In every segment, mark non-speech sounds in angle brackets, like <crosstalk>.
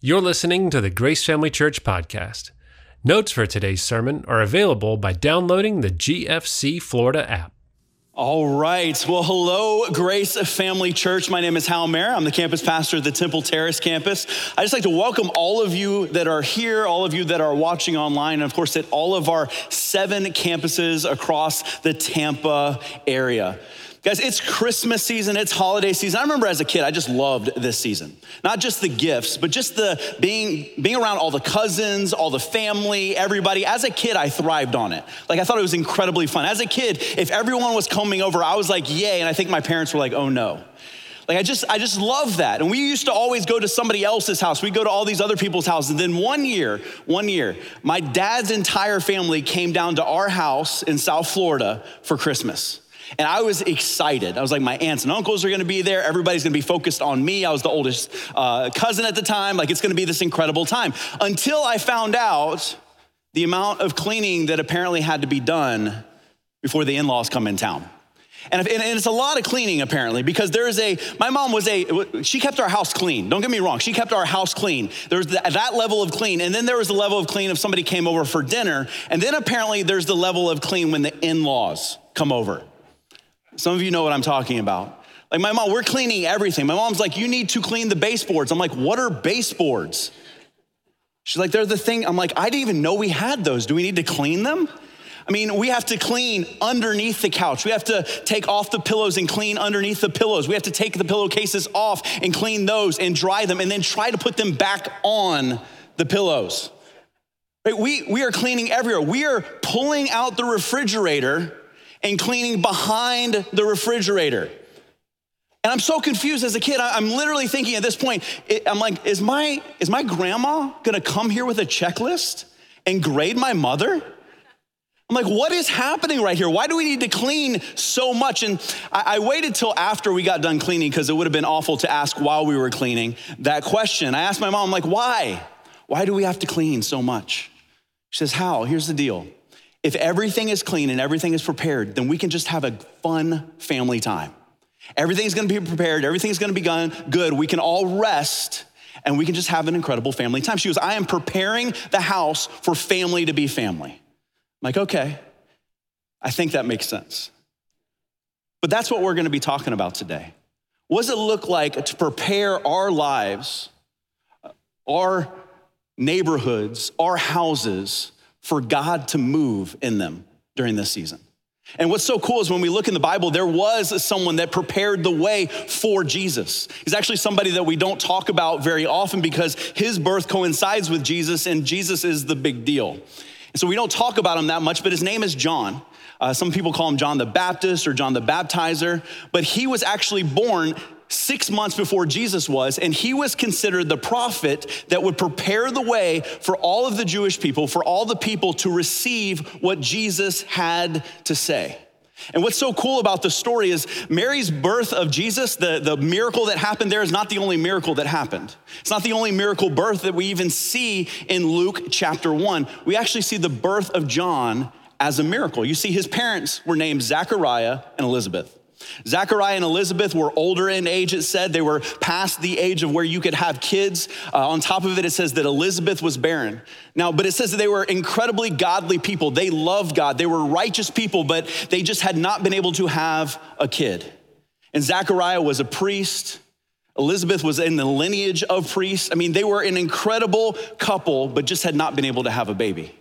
You're listening to the Grace Family Church podcast. Notes for today's sermon are available by downloading the GFC Florida app. All right. Well, hello, Grace Family Church. My name is Hal Mayer. I'm the campus pastor at the Temple Terrace campus. I just like to welcome all of you that are here, all of you that are watching online, and of course, at all of our seven campuses across the Tampa area. Guys, it's Christmas season, it's holiday season. I remember as a kid, I just loved this season. Not just the gifts, but just the being being around all the cousins, all the family, everybody. As a kid, I thrived on it. Like I thought it was incredibly fun. As a kid, if everyone was coming over, I was like, "Yay." And I think my parents were like, "Oh no." Like I just I just love that. And we used to always go to somebody else's house. We'd go to all these other people's houses. And then one year, one year, my dad's entire family came down to our house in South Florida for Christmas. And I was excited. I was like, my aunts and uncles are gonna be there. Everybody's gonna be focused on me. I was the oldest uh, cousin at the time. Like, it's gonna be this incredible time. Until I found out the amount of cleaning that apparently had to be done before the in laws come in town. And, if, and, it's a lot of cleaning apparently because there is a, my mom was a, she kept our house clean. Don't get me wrong, she kept our house clean. There's that, that level of clean. And then there was the level of clean if somebody came over for dinner. And then apparently there's the level of clean when the in laws come over. Some of you know what I'm talking about. Like my mom, we're cleaning everything. My mom's like, you need to clean the baseboards. I'm like, what are baseboards? She's like, they're the thing. I'm like, I didn't even know we had those. Do we need to clean them? I mean, we have to clean underneath the couch. We have to take off the pillows and clean underneath the pillows. We have to take the pillowcases off and clean those and dry them and then try to put them back on the pillows. Right? We, we are cleaning everywhere. We are pulling out the refrigerator and cleaning behind the refrigerator. And I'm so confused as a kid. I'm literally thinking at this point, I'm like, is my, is my grandma gonna come here with a checklist and grade my mother? I'm like, what is happening right here? Why do we need to clean so much? And I, I waited till after we got done cleaning because it would have been awful to ask while we were cleaning that question. I asked my mom, I'm like, why? Why do we have to clean so much? She says, Hal? Here's the deal if everything is clean and everything is prepared, then we can just have a fun family time. Everything's gonna be prepared, everything's gonna be good. We can all rest and we can just have an incredible family time. She goes, I am preparing the house for family to be family. I'm like, okay, I think that makes sense. But that's what we're gonna be talking about today. What does it look like to prepare our lives, our neighborhoods, our houses for God to move in them during this season. And what's so cool is when we look in the Bible, there was someone that prepared the way for Jesus. He's actually somebody that we don't talk about very often because his birth coincides with Jesus, and Jesus is the big deal. And so we don't talk about him that much, but his name is John. Uh, some people call him John the Baptist or John the Baptizer, but he was actually born six months before Jesus was, and he was considered the prophet that would prepare the way for all of the Jewish people, for all the people to receive what Jesus had to say. And what's so cool about the story is Mary's birth of Jesus, the, the miracle that happened there is not the only miracle that happened. It's not the only miracle birth that we even see in Luke chapter one. We actually see the birth of John as a miracle. You see, his parents were named Zachariah and Elizabeth. Zachariah and Elizabeth were older in age, it said. They were past the age of where you could have kids. Uh, on top of it, it says that Elizabeth was barren. Now, but it says that they were incredibly godly people. They loved God. They were righteous people, but they just had not been able to have a kid. And Zachariah was a priest. Elizabeth was in the lineage of priests. I mean, they were an incredible couple, but just had not been able to have a baby.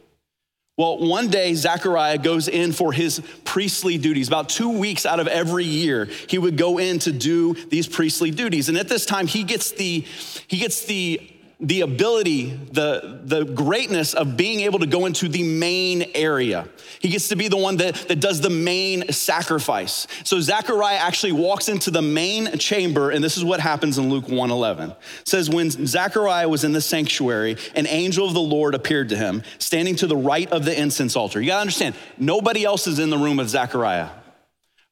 Well, one day, Zechariah goes in for his priestly duties. About two weeks out of every year, he would go in to do these priestly duties. And at this time, he gets the, he gets the the ability, the, the greatness of being able to go into the main area. He gets to be the one that, that does the main sacrifice. So Zechariah actually walks into the main chamber, and this is what happens in Luke 1:11. It says, When Zechariah was in the sanctuary, an angel of the Lord appeared to him, standing to the right of the incense altar. You gotta understand, nobody else is in the room with Zechariah.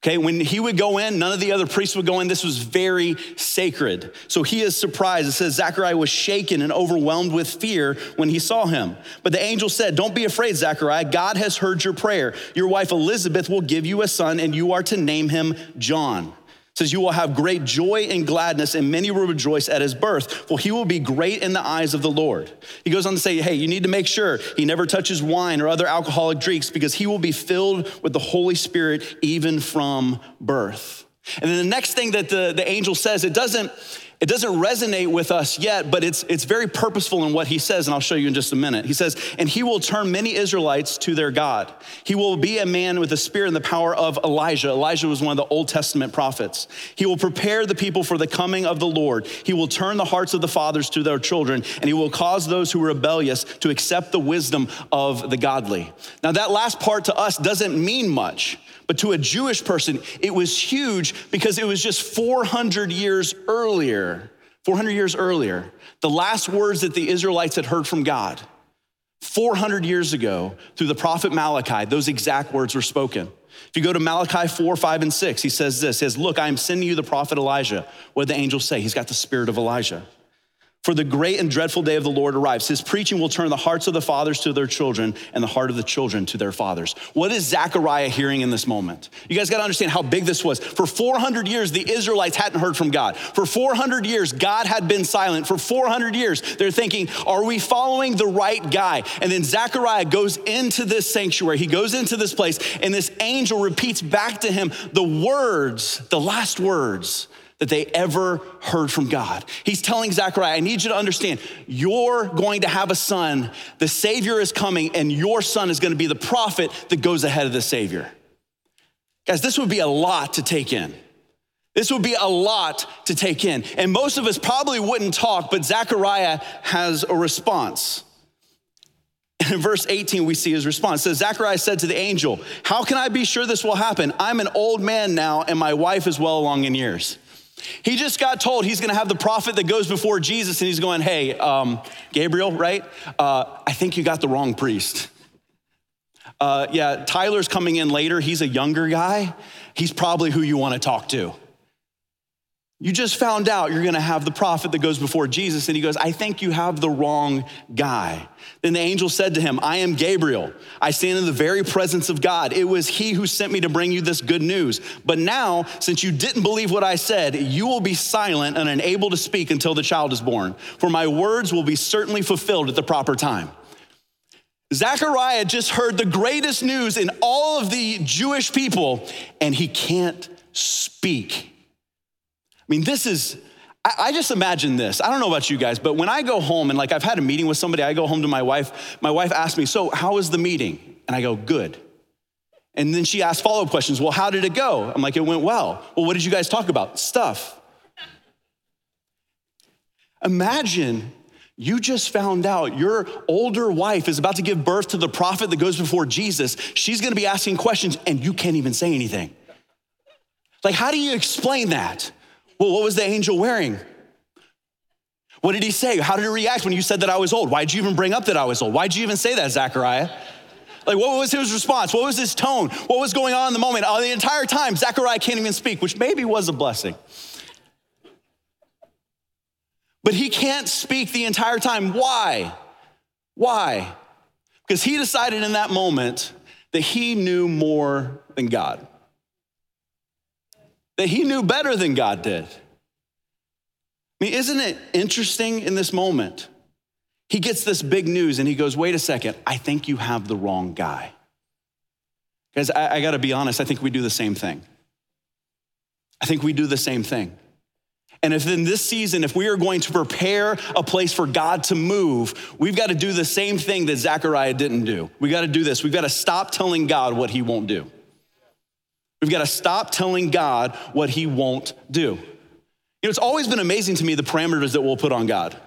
Okay, when he would go in, none of the other priests would go in. This was very sacred. So he is surprised. It says Zechariah was shaken and overwhelmed with fear when he saw him. But the angel said, Don't be afraid, Zechariah. God has heard your prayer. Your wife Elizabeth will give you a son, and you are to name him John. Says, You will have great joy and gladness, and many will rejoice at his birth, for he will be great in the eyes of the Lord. He goes on to say, Hey, you need to make sure he never touches wine or other alcoholic drinks because he will be filled with the Holy Spirit even from birth. And then the next thing that the, the angel says, it doesn't, it doesn't resonate with us yet, but it's, it's very purposeful in what he says, and I'll show you in just a minute. He says, And he will turn many Israelites to their God. He will be a man with the spirit and the power of Elijah. Elijah was one of the Old Testament prophets. He will prepare the people for the coming of the Lord. He will turn the hearts of the fathers to their children, and he will cause those who are rebellious to accept the wisdom of the godly. Now, that last part to us doesn't mean much. But to a Jewish person, it was huge because it was just 400 years earlier, 400 years earlier, the last words that the Israelites had heard from God. 400 years ago, through the prophet Malachi, those exact words were spoken. If you go to Malachi 4, 5, and 6, he says this, he says, Look, I am sending you the prophet Elijah. What did the angels say? He's got the spirit of Elijah. For the great and dreadful day of the Lord arrives. His preaching will turn the hearts of the fathers to their children and the heart of the children to their fathers. What is Zechariah hearing in this moment? You guys got to understand how big this was. For 400 years, the Israelites hadn't heard from God. For 400 years, God had been silent. For 400 years, they're thinking, are we following the right guy? And then Zechariah goes into this sanctuary. He goes into this place, and this angel repeats back to him the words, the last words that they ever heard from God. He's telling Zechariah, I need you to understand, you're going to have a son, the Savior is coming, and your son is going to be the prophet that goes ahead of the Savior. Guys, this would be a lot to take in. This would be a lot to take in. And most of us probably wouldn't talk, but Zechariah has a response. <laughs> in verse 18, we see his response. Says, Zechariah said to the angel, How can I be sure this will happen? I'm an old man now, and my wife is well along in years. He just got told he's gonna have the prophet that goes before Jesus, and he's going, Hey, um, Gabriel, right? Uh, I think you got the wrong priest. Uh, yeah, Tyler's coming in later. He's a younger guy. He's probably who you wanna talk to. You just found out you're gonna have the prophet that goes before Jesus, and he goes, I think you have the wrong guy. Then the angel said to him, I am Gabriel. I stand in the very presence of God. It was he who sent me to bring you this good news. But now, since you didn't believe what I said, you will be silent and unable to speak until the child is born, for my words will be certainly fulfilled at the proper time. Zechariah just heard the greatest news in all of the Jewish people, and he can't speak. I mean, this is, I, just imagine this. I don't know about you guys, but when I go home and like I've had a meeting with somebody, I go home to my wife. My wife asks me, So, how was the meeting? And I go, Good. And then she asks follow up questions. Well, how did it go? I'm like, It went well. Well, what did you guys talk about? Stuff. Imagine you just found out your older wife is about to give birth to the prophet that goes before Jesus. She's gonna be asking questions and you can't even say anything. Like, how do you explain that? Well, what was the angel wearing? What did he say? How did he react when you said that I was old? Why'd you even bring up that I was old? Why'd you even say that, Zechariah? Like, what was his response? What was his tone? What was going on in the moment? Uh, the entire time, Zechariah can't even speak, which maybe was a blessing. But he can't speak the entire time. Why? Why? Because he decided in that moment that he knew more than God that he knew better than God did. I mean, isn't it interesting in this moment? He gets this big news and he goes, Wait a second, I think you have the wrong guy. Guys, I, I gotta be honest, I think we do the same thing. I think we do the same thing. And if in this season, if we are going to prepare a place for God to move, we've got to do the same thing that Zechariah didn't do. We got to do this. We've got to stop telling God what he won't do. We've got to stop telling God what he won't do. You know, it's always been amazing to me the parameters that we'll put on God.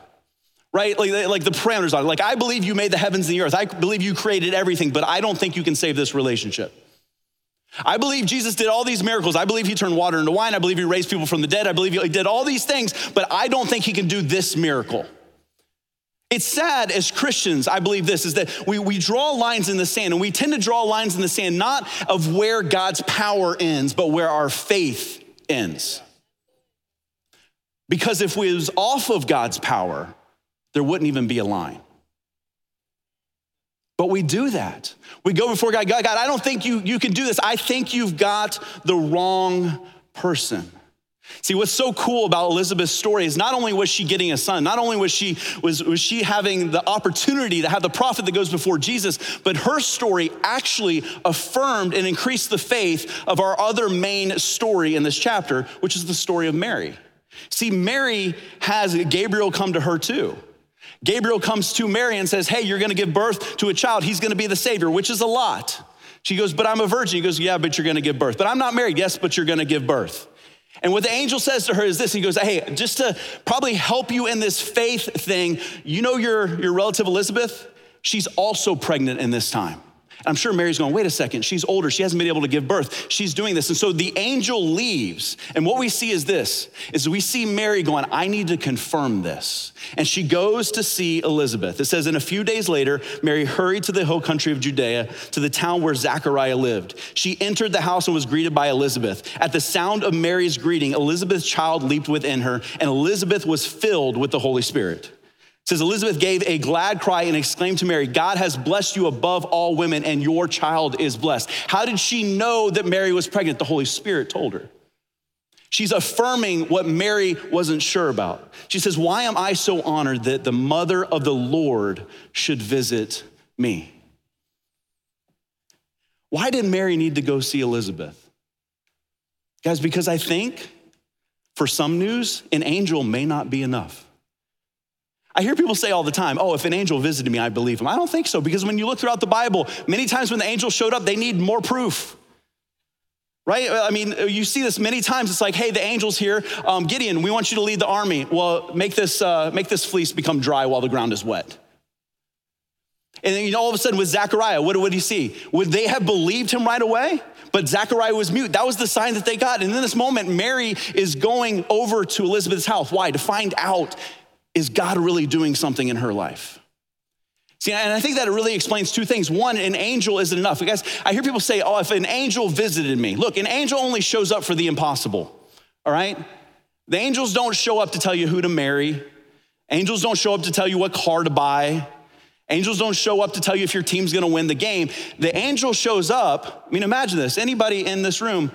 Right? Like, like the parameters on it. Like, I believe you made the heavens and the earth. I believe you created everything, but I don't think you can save this relationship. I believe Jesus did all these miracles. I believe he turned water into wine. I believe he raised people from the dead. I believe he did all these things, but I don't think he can do this miracle. It's sad as Christians, I believe this, is that we, we draw lines in the sand, and we tend to draw lines in the sand not of where God's power ends, but where our faith ends. Because if we was off of God's power, there wouldn't even be a line. But we do that. We go before God, God, God, I don't think you, you can do this. I think you've got the wrong person. See, what's so cool about Elizabeth's story is not only was she getting a son, not only was she was, was she having the opportunity to have the prophet that goes before Jesus, but her story actually affirmed and increased the faith of our other main story in this chapter, which is the story of Mary. See, Mary has Gabriel come to her too. Gabriel comes to Mary and says, Hey, you're gonna give birth to a child. He's gonna be the Savior, which is a lot. She goes, But I'm a virgin. He goes, Yeah, but you're gonna give birth. But I'm not married. Yes, but you're gonna give birth. And what the angel says to her is this He goes, Hey, just to probably help you in this faith thing, you know your, your relative Elizabeth? She's also pregnant in this time. I'm sure Mary's going, wait a second, she's older, she hasn't been able to give birth. She's doing this. And so the angel leaves. And what we see is this is we see Mary going, I need to confirm this. And she goes to see Elizabeth. It says, in a few days later, Mary hurried to the hill country of Judea, to the town where Zachariah lived. She entered the house and was greeted by Elizabeth. At the sound of Mary's greeting, Elizabeth's child leaped within her, and Elizabeth was filled with the Holy Spirit says Elizabeth gave a glad cry and exclaimed to Mary, God has blessed you above all women, and your child is blessed. How did she know that Mary was pregnant? The Holy Spirit told her. She's affirming what Mary wasn't sure about. She says, Why am I so honored that the mother of the Lord should visit me? Why did Mary need to go see Elizabeth? Guys, because I think for some news, an angel may not be enough. I hear people say all the time, oh, if an angel visited me, I believe him. I don't think so, because when you look throughout the Bible, many times when the angel showed up, they need more proof. Right? I mean, you see this many times. It's like, hey, the angel's here. Um, Gideon, we want you to lead the army. Well, make this, uh, make this fleece become dry while the ground is wet. And then, you know, all of a sudden with Zechariah, what would he see? Would they have believed him right away? But Zechariah was mute. That was the sign that they got. And in this moment, Mary is going over to Elizabeth's house. Why? To find out is God really doing something in her life? See, and I think that it really explains two things. One, an angel isn't enough. Guys, I hear people say, oh, if an angel visited me. Look, an angel only shows up for the impossible, all right? The angels don't show up to tell you who to marry. Angels don't show up to tell you what car to buy. Angels don't show up to tell you if your team's gonna win the game. The angel shows up. I mean, imagine this anybody in this room,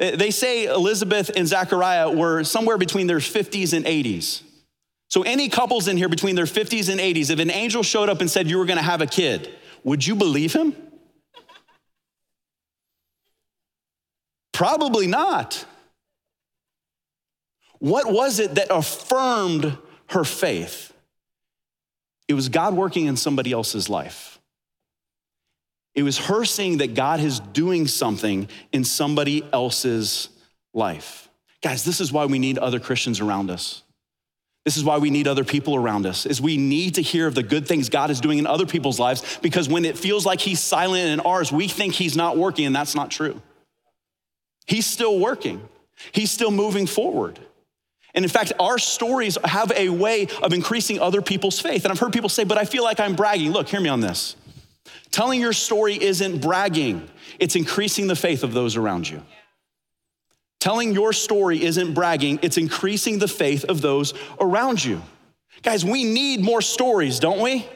eh, they say Elizabeth and Zachariah were somewhere between their 50s and 80s. So, any couples in here between their 50s and 80s, if an angel showed up and said you were gonna have a kid, would you believe him? Probably not. What was it that affirmed her faith? It was God working in somebody else's life. It was her seeing that God is doing something in somebody else's life. Guys, this is why we need other Christians around us. This is why we need other people around us. Is we need to hear of the good things God is doing in other people's lives because when it feels like he's silent in ours, we think he's not working and that's not true. He's still working. He's still moving forward. And in fact, our stories have a way of increasing other people's faith. And I've heard people say, but I feel like I'm bragging. Look, hear me on this. Telling your story isn't bragging, it's increasing the faith of those around you. Telling your story isn't bragging, it's increasing the faith of those around you. Guys, we need more stories, don't we?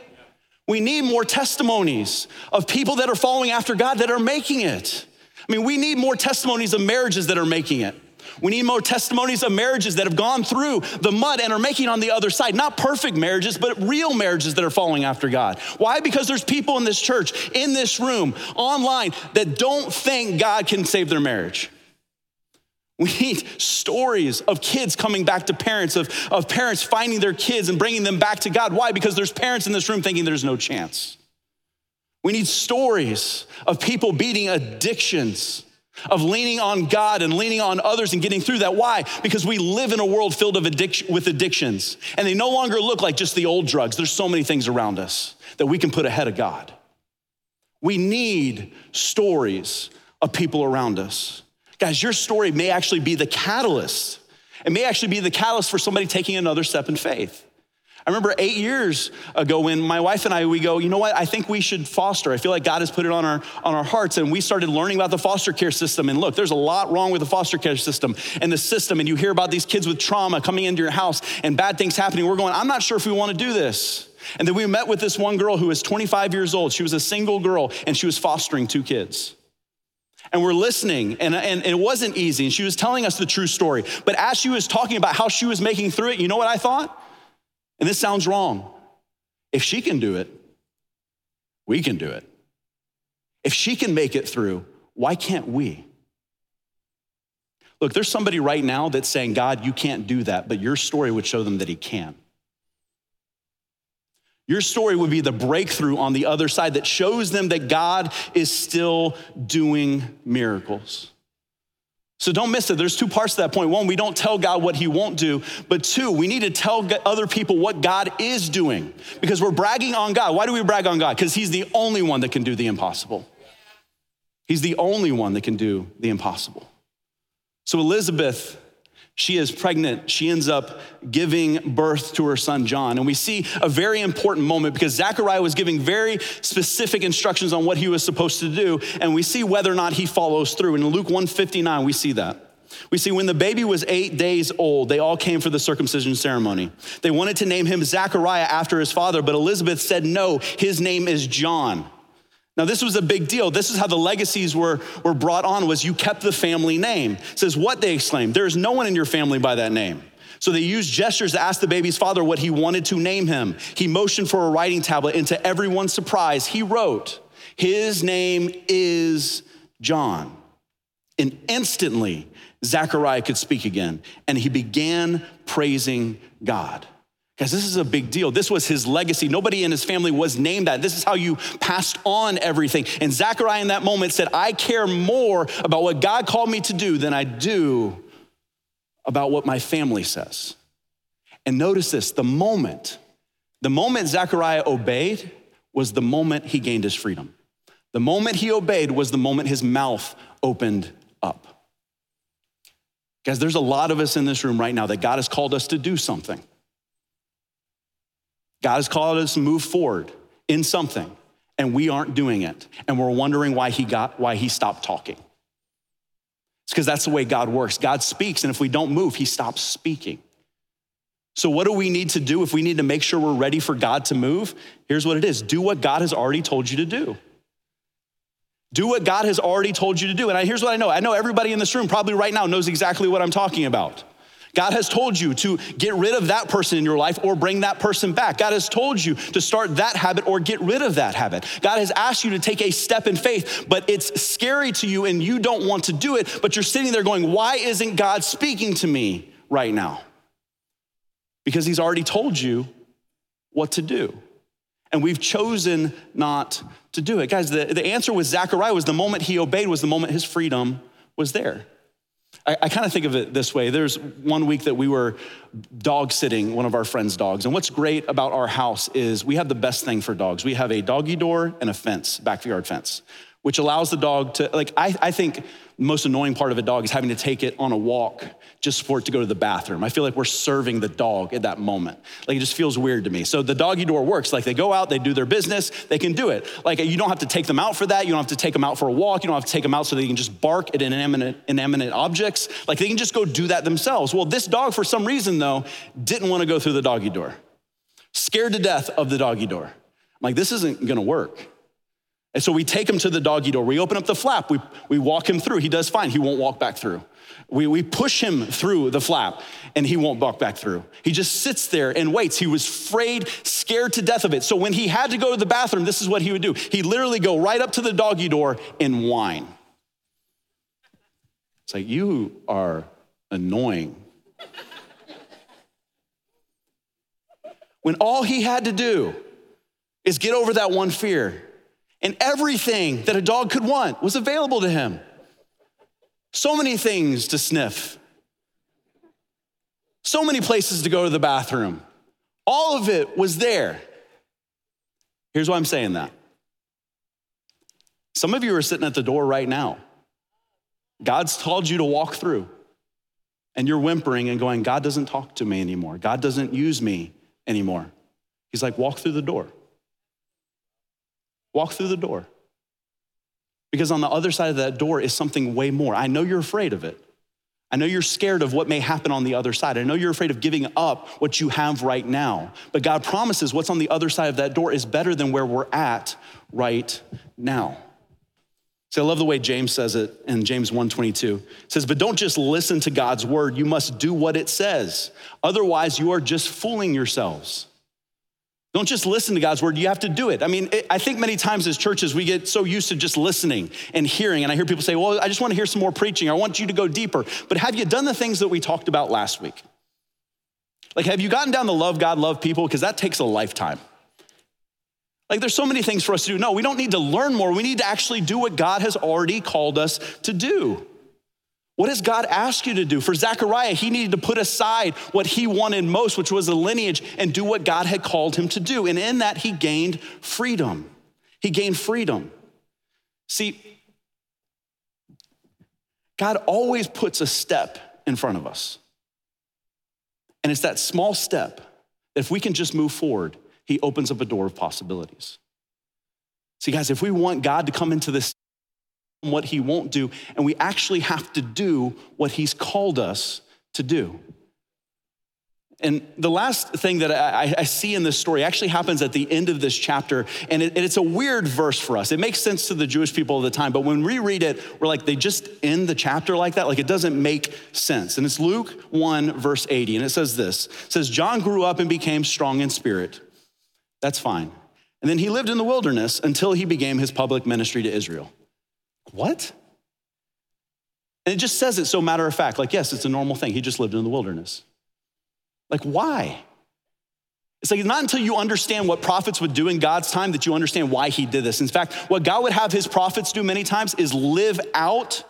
We need more testimonies of people that are following after God that are making it. I mean, we need more testimonies of marriages that are making it. We need more testimonies of marriages that have gone through the mud and are making on the other side. Not perfect marriages, but real marriages that are following after God. Why? Because there's people in this church, in this room, online, that don't think God can save their marriage. We need stories of kids coming back to parents, of, of parents finding their kids and bringing them back to God. Why? Because there's parents in this room thinking there's no chance. We need stories of people beating addictions, of leaning on God and leaning on others and getting through that. Why? Because we live in a world filled of addic- with addictions, and they no longer look like just the old drugs. There's so many things around us that we can put ahead of God. We need stories of people around us. Guys, your story may actually be the catalyst. It may actually be the catalyst for somebody taking another step in faith. I remember eight years ago when my wife and I, we go, you know what, I think we should foster. I feel like God has put it on our, on our hearts. And we started learning about the foster care system. And look, there's a lot wrong with the foster care system and the system. And you hear about these kids with trauma coming into your house and bad things happening. We're going, I'm not sure if we want to do this. And then we met with this one girl who was 25 years old. She was a single girl and she was fostering two kids. And we're listening, and, and, and, it wasn't easy. And she was telling us the true story. But as she was talking about how she was making through it, you know what I thought? And this sounds wrong. If she can do it, we can do it. If she can make it through, why can't we? Look, there's somebody right now that's saying, God, you can't do that, but your story would show them that He can. Your story would be the breakthrough on the other side that shows them that God is still doing miracles. So don't miss it. There's two parts to that point. One, we don't tell God what He won't do. But two, we need to tell other people what God is doing because we're bragging on God. Why do we brag on God? Because He's the only one that can do the impossible. He's the only one that can do the impossible. So Elizabeth, she is pregnant. She ends up giving birth to her son John. And we see a very important moment because Zechariah was giving very specific instructions on what he was supposed to do. And we see whether or not he follows through. In Luke 159, we see that. We see when the baby was eight days old, they all came for the circumcision ceremony. They wanted to name him Zechariah after his father, but Elizabeth said, no, his name is John. Now, this was a big deal. This is how the legacies were, were brought on was you kept the family name. It says what they exclaimed. There is no one in your family by that name. So they used gestures to ask the baby's father what he wanted to name him. He motioned for a writing tablet, and to everyone's surprise, he wrote, His name is John. And instantly, Zechariah could speak again, and he began praising God. Guys, this is a big deal. This was his legacy. Nobody in his family was named that. This is how you passed on everything. And Zechariah in that moment said, I care more about what God called me to do than I do about what my family says. And notice this the moment, the moment Zechariah obeyed was the moment he gained his freedom. The moment he obeyed was the moment his mouth opened up. Guys, there's a lot of us in this room right now that God has called us to do something. God has called us to move forward in something, and we aren't doing it. And we're wondering why he got why he stopped talking. It's because that's the way God works. God speaks, and if we don't move, he stops speaking. So, what do we need to do if we need to make sure we're ready for God to move? Here's what it is do what God has already told you to do. Do what God has already told you to do. And here's what I know I know everybody in this room probably right now knows exactly what I'm talking about. God has told you to get rid of that person in your life or bring that person back. God has told you to start that habit or get rid of that habit. God has asked you to take a step in faith, but it's scary to you and you don't want to do it, but you're sitting there going, Why isn't God speaking to me right now? Because He's already told you what to do. And we've chosen not to do it. Guys, the, the answer with Zechariah was the moment he obeyed was the moment his freedom was there. I, I kind of think of it this way. There's one week that we were dog sitting one of our friends' dogs. And what's great about our house is we have the best thing for dogs. We have a doggy door and a fence, backyard fence which allows the dog to, like, I, I think the most annoying part of a dog is having to take it on a walk just for it to go to the bathroom. I feel like we're serving the dog at that moment. Like, it just feels weird to me. So the doggy door works. Like, they go out, they do their business, they can do it. Like, you don't have to take them out for that. You don't have to take them out for a walk. You don't have to take them out so they can just bark at inanimate, inanimate objects. Like, they can just go do that themselves. Well, this dog, for some reason, though, didn't want to go through the doggy door. Scared to death of the doggy door. I'm like, this isn't gonna work. And so we take him to the doggy door. We open up the flap. We, we walk him through. He does fine. He won't walk back through. We, we push him through the flap and he won't walk back through. He just sits there and waits. He was afraid, scared to death of it. So when he had to go to the bathroom, this is what he would do. He'd literally go right up to the doggy door and whine. It's like, you are annoying. when all he had to do is get over that one fear and everything that a dog could want was available to him. So many things to sniff, so many places to go to the bathroom. All of it was there. Here's why I'm saying that. Some of you are sitting at the door right now. God's told you to walk through, and you're whimpering and going, God doesn't talk to me anymore. God doesn't use me anymore. He's like, walk through the door. Walk through the door. Because on the other side of that door is something way more. I know you're afraid of it. I know you're scared of what may happen on the other side. I know you're afraid of giving up what you have right now. But God promises what's on the other side of that door is better than where we're at right now. See, I love the way James says it in James 1:22. It says, "But don't just listen to God's word, you must do what it says. Otherwise, you are just fooling yourselves." Don't just listen to God's word, you have to do it. I mean, it, I think many times as churches, we get so used to just listening and hearing. And I hear people say, Well, I just want to hear some more preaching. I want you to go deeper. But have you done the things that we talked about last week? Like, have you gotten down to love God, love people? Because that takes a lifetime. Like, there's so many things for us to do. No, we don't need to learn more. We need to actually do what God has already called us to do. What does God ask you to do? For Zechariah, he needed to put aside what he wanted most, which was a lineage, and do what God had called him to do. And in that, he gained freedom. He gained freedom. See, God always puts a step in front of us. And it's that small step that if we can just move forward, he opens up a door of possibilities. See, guys, if we want God to come into this what he won't do, and we actually have to do what he's called us to do. And the last thing that I, I, see in this story actually happens at the end of this chapter, and, it, and, it's a weird verse for us. It makes sense to the Jewish people of the time, but when we read it, we're like, they just end the chapter like that? Like it doesn't make sense. And it's Luke 1, verse 80, and it says this It says, John grew up and became strong in spirit. That's fine. And then he lived in the wilderness until he began his public ministry to Israel. What? And it just says it so matter of fact, like, yes, it's a normal thing. He just lived in the wilderness. Like, why? It's like not until you understand what prophets would do in God's time that you understand why he did this. In fact, what God would have his prophets do many times is live out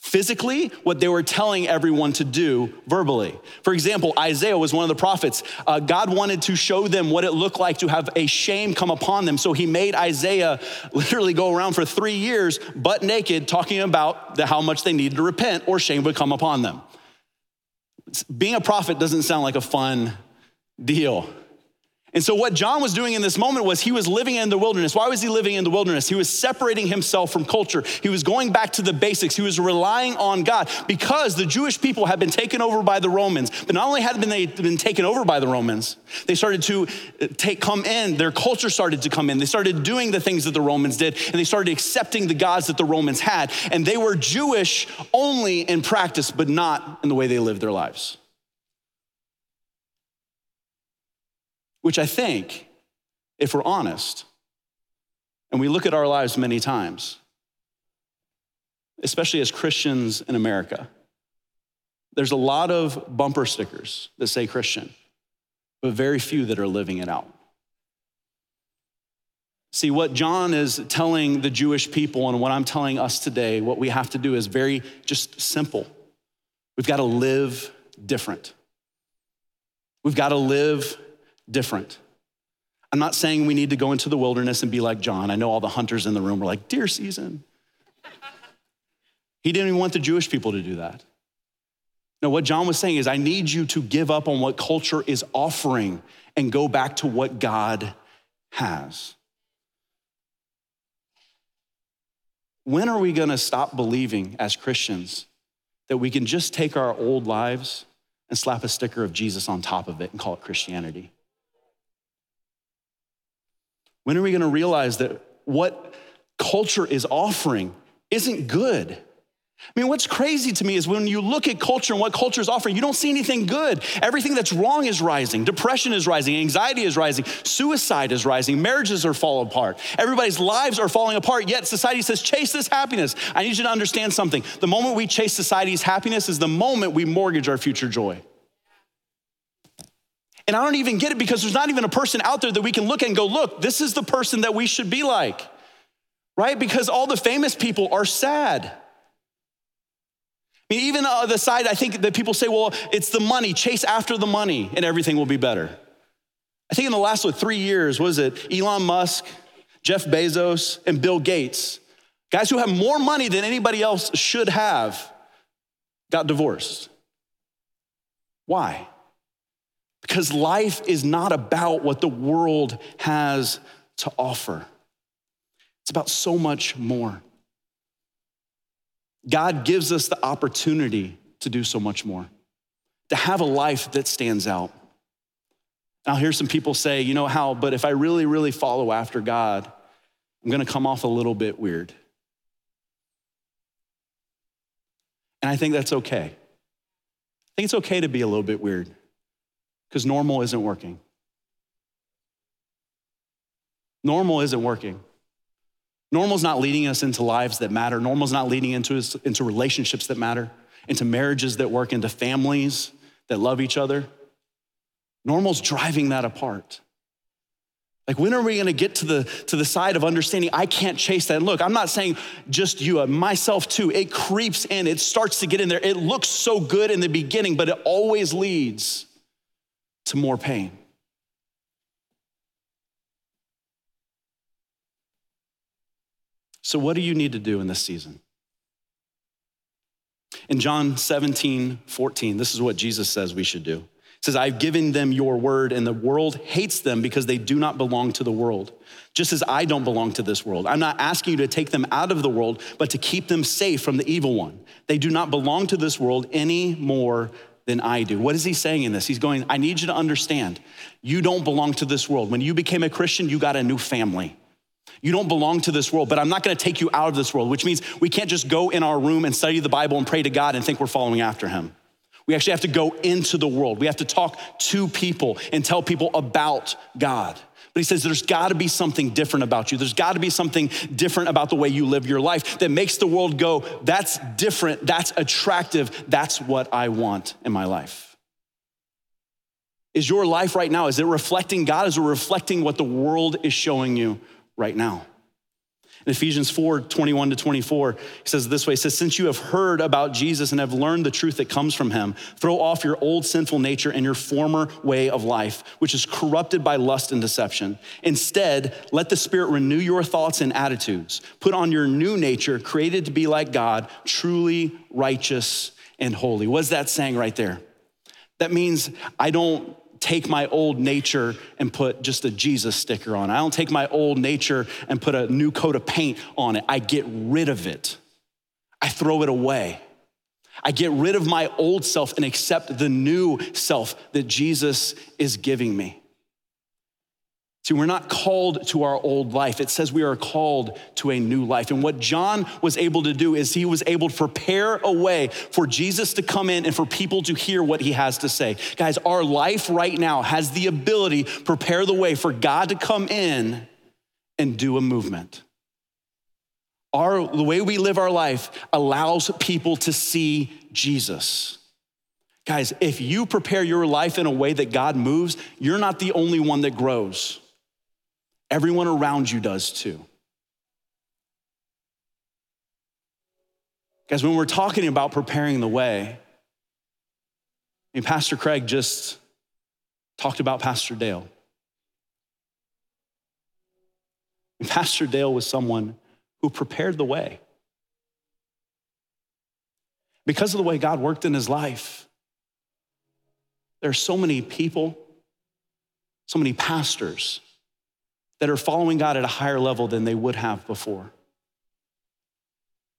physically what they were telling everyone to do verbally. For example, Isaiah was one of the prophets. Uh, God wanted to show them what it looked like to have a shame come upon them. So he made Isaiah literally go around for three years, butt naked, talking about the, how much they needed to repent or shame would come upon them. Being a prophet doesn't sound like a fun deal. And so, what John was doing in this moment was he was living in the wilderness. Why was he living in the wilderness? He was separating himself from culture. He was going back to the basics. He was relying on God because the Jewish people had been taken over by the Romans. But not only had they been taken over by the Romans, they started to uh, take, come in. Their culture started to come in. They started doing the things that the Romans did, and they started accepting the gods that the Romans had. And they were Jewish only in practice, but not in the way they lived their lives. Which I think, if we're honest, and we look at our lives many times, especially as Christians in America, there's a lot of bumper stickers that say Christian, but very few that are living it out. See, what John is telling the Jewish people and what I'm telling us today, what we have to do is very just simple. We've got to live different. We've got to live different. I'm not saying we need to go into the wilderness and be like John. I know all the hunters in the room were like, deer season. He didn't even want the Jewish people to do that. No, what John was saying is, I need you to give up on what culture is offering and go back to what God has. When are we gonna stop believing as Christians that we can just take our old lives and slap a sticker of Jesus on top of it and call it Christianity? When are we going to realize that what culture is offering isn't good? I mean, what's crazy to me is when you look at culture and what culture is offering, you don't see anything good. Everything that's wrong is rising. Depression is rising. Anxiety is rising. Suicide is rising. Marriages are falling apart. Everybody's lives are falling apart. Yet society says, chase this happiness. I need you to understand something. The moment we chase society's happiness is the moment we mortgage our future joy. And I don't even get it because there's not even a person out there that we can look at and go, look, this is the person that we should be like, right? Because all the famous people are sad. I mean, even uh, the side, I think that people say, well, it's the money, chase after the money, and everything will be better. I think in the last what, three years, was it Elon Musk, Jeff Bezos, and Bill Gates, guys who have more money than anybody else should have, got divorced. Why? Because life is not about what the world has to offer, it's about so much more. God gives us the opportunity to do so much more, to have a life that stands out. I'll hear some people say, you know how, but if I really, really follow after God, I'm gonna come off a little bit weird. And I think that's okay. I think it's okay to be a little bit weird because normal isn't working. Normal isn't working. Normal's not leading us into lives that matter. Normal's not leading into, us, into relationships that matter, into marriages that work, into families that love each other. Normal's driving that apart. Like, when are we gonna get to the, to the side of understanding I can't chase that? And look, I'm not saying just you, uh, myself too. It creeps in, it starts to get in there. It looks so good in the beginning, but it always leads to more pain. So, what do you need to do in this season? In John 17, 14, this is what Jesus says we should do. It says, I've given them your word, and the world hates them because they do not belong to the world, just as I don't belong to this world. I'm not asking you to take them out of the world, but to keep them safe from the evil one. They do not belong to this world any more than I do. What is he saying in this? He's going, I need you to understand, you don't belong to this world. When you became a Christian, you got a new family. You don't belong to this world, but I'm not gonna take you out of this world, which means we can't just go in our room and study the Bible and pray to God and think we're following after Him. We actually have to go into the world. We have to talk to people and tell people about God. But he says there's gotta be something different about you. There's gotta be something different about the way you live your life that makes the world go, that's different, that's attractive, that's what I want in my life. Is your life right now, is it reflecting God? Is it reflecting what the world is showing you right now. In Ephesians 4 21 to 24, he says this way He says, Since you have heard about Jesus and have learned the truth that comes from him, throw off your old sinful nature and your former way of life, which is corrupted by lust and deception. Instead, let the Spirit renew your thoughts and attitudes. Put on your new nature, created to be like God, truly righteous and holy. What is that saying right there? That means I don't take my old nature and put just a Jesus sticker on. it. I don't take my old nature and put a new coat of paint on it. I get rid of it. I throw it away. I get rid of my old self and accept the new self that Jesus is giving me. See, we're not called to our old life. It says we are called to a new life. And what John was able to do is he was able to prepare a way for Jesus to come in and for people to hear what he has to say. Guys, our life right now has the ability prepare the way for God to come in and do a movement. Our, the way we live our life allows people to see Jesus. Guys, if you prepare your life in a way that God moves, you're not the only one that grows. Everyone around you does too. Guys, when we're talking about preparing the way, I mean, Pastor Craig just talked about Pastor Dale. And Pastor Dale was someone who prepared the way. Because of the way God worked in his life, there are so many people, so many pastors that are following God at a higher level than they would have before.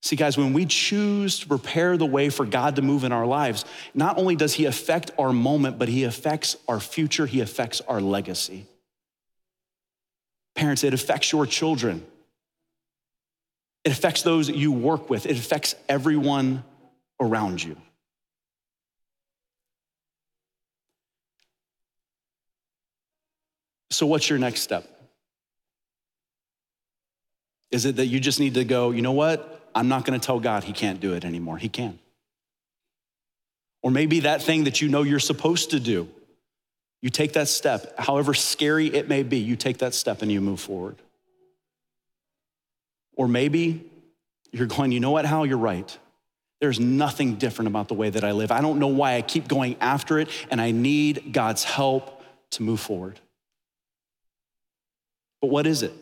See, guys, when we choose to prepare the way for God to move in our lives, not only does He affect our moment, but He affects our future, He affects our legacy. Parents, it affects your children, it affects those you work with, it affects everyone around you. So, what's your next step? Is it that you just need to go, you know what? I'm not going to tell God he can't do it anymore. He can. Or maybe that thing that you know you're supposed to do, you take that step, however scary it may be, you take that step and you move forward. Or maybe you're going, you know what, Hal, you're right. There's nothing different about the way that I live. I don't know why I keep going after it, and I need God's help to move forward. But what is it?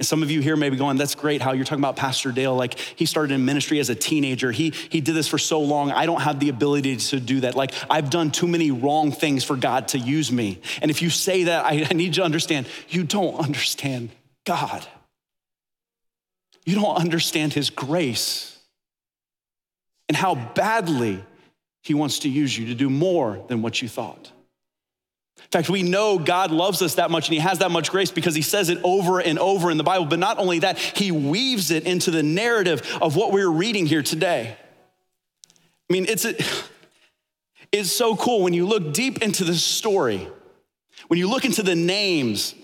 And some of you here may be going, that's great how you're talking about Pastor Dale. Like he started in ministry as a teenager. He, he did this for so long. I don't have the ability to do that. Like I've done too many wrong things for God to use me. And if you say that, I, I need you to understand, you don't understand God. You don't understand his grace and how badly he wants to use you to do more than what you thought. In fact, we know God loves us that much and He has that much grace because He says it over and over in the Bible. But not only that, He weaves it into the narrative of what we're reading here today. I mean, it's, a, it's so cool when you look deep into the story, when you look into the names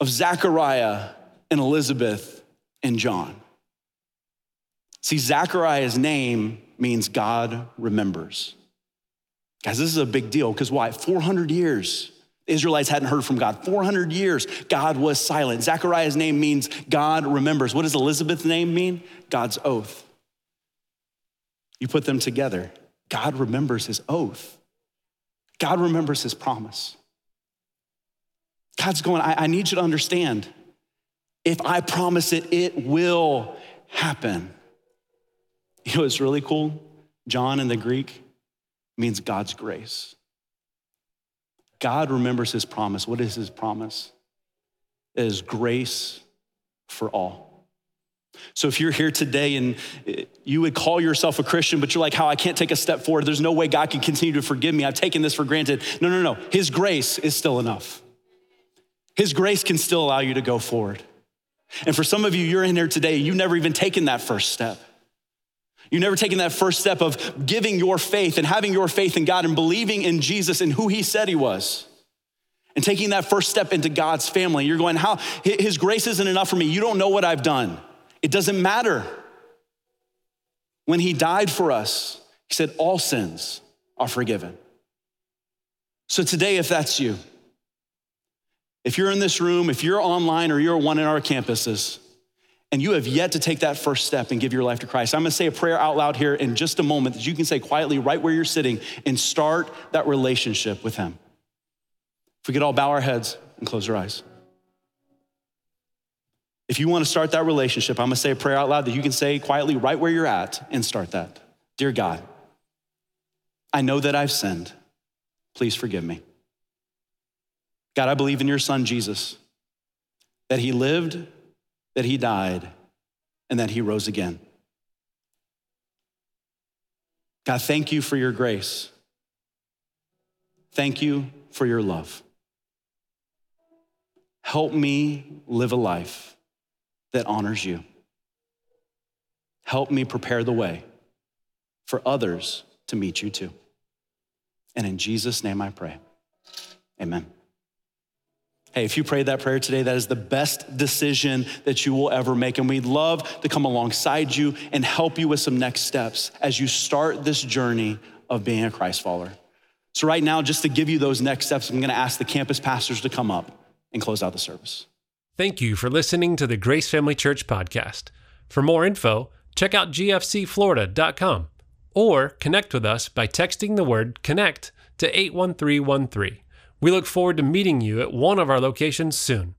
of Zechariah and Elizabeth and John. See, Zechariah's name means God remembers. Guys, this is a big deal because why? 400 years. Israelites hadn't heard from God. 400 years, God was silent. Zechariah's name means God remembers. What does Elizabeth's name mean? God's oath. You put them together. God remembers his oath, God remembers his promise. God's going, I, I need you to understand if I promise it, it will happen. You know what's really cool? John in the Greek means God's grace. God remembers his promise. What is his promise? It is grace for all. So if you're here today and you would call yourself a Christian, but you're like, how I can't take a step forward, there's no way God can continue to forgive me. I've taken this for granted. No, no, no. His grace is still enough. His grace can still allow you to go forward. And for some of you, you're in here today, you've never even taken that first step. You've never taken that first step of giving your faith and having your faith in God and believing in Jesus and who He said He was. And taking that first step into God's family. You're going, How? His grace isn't enough for me. You don't know what I've done. It doesn't matter. When He died for us, He said, All sins are forgiven. So today, if that's you, if you're in this room, if you're online or you're one in our campuses, and you have yet to take that first step and give your life to Christ, I'm gonna say a prayer out loud here in just a moment that you can say quietly right where you're sitting and start that relationship with Him. If we could all bow our heads and close our eyes. If you wanna start that relationship, I'm gonna say a prayer out loud that you can say quietly right where you're at and start that. Dear God, I know that I've sinned. Please forgive me. God, I believe in your son, Jesus, that he lived, that he died, and that he rose again. God, thank you for your grace. Thank you for your love. Help me live a life that honors you. Help me prepare the way for others to meet you too. And in Jesus' name I pray. Amen. Hey, if you prayed that prayer today, that is the best decision that you will ever make. And we'd love to come alongside you and help you with some next steps as you start this journey of being a Christ follower. So, right now, just to give you those next steps, I'm going to ask the campus pastors to come up and close out the service. Thank you for listening to the Grace Family Church podcast. For more info, check out gfcflorida.com or connect with us by texting the word connect to 81313. We look forward to meeting you at one of our locations soon.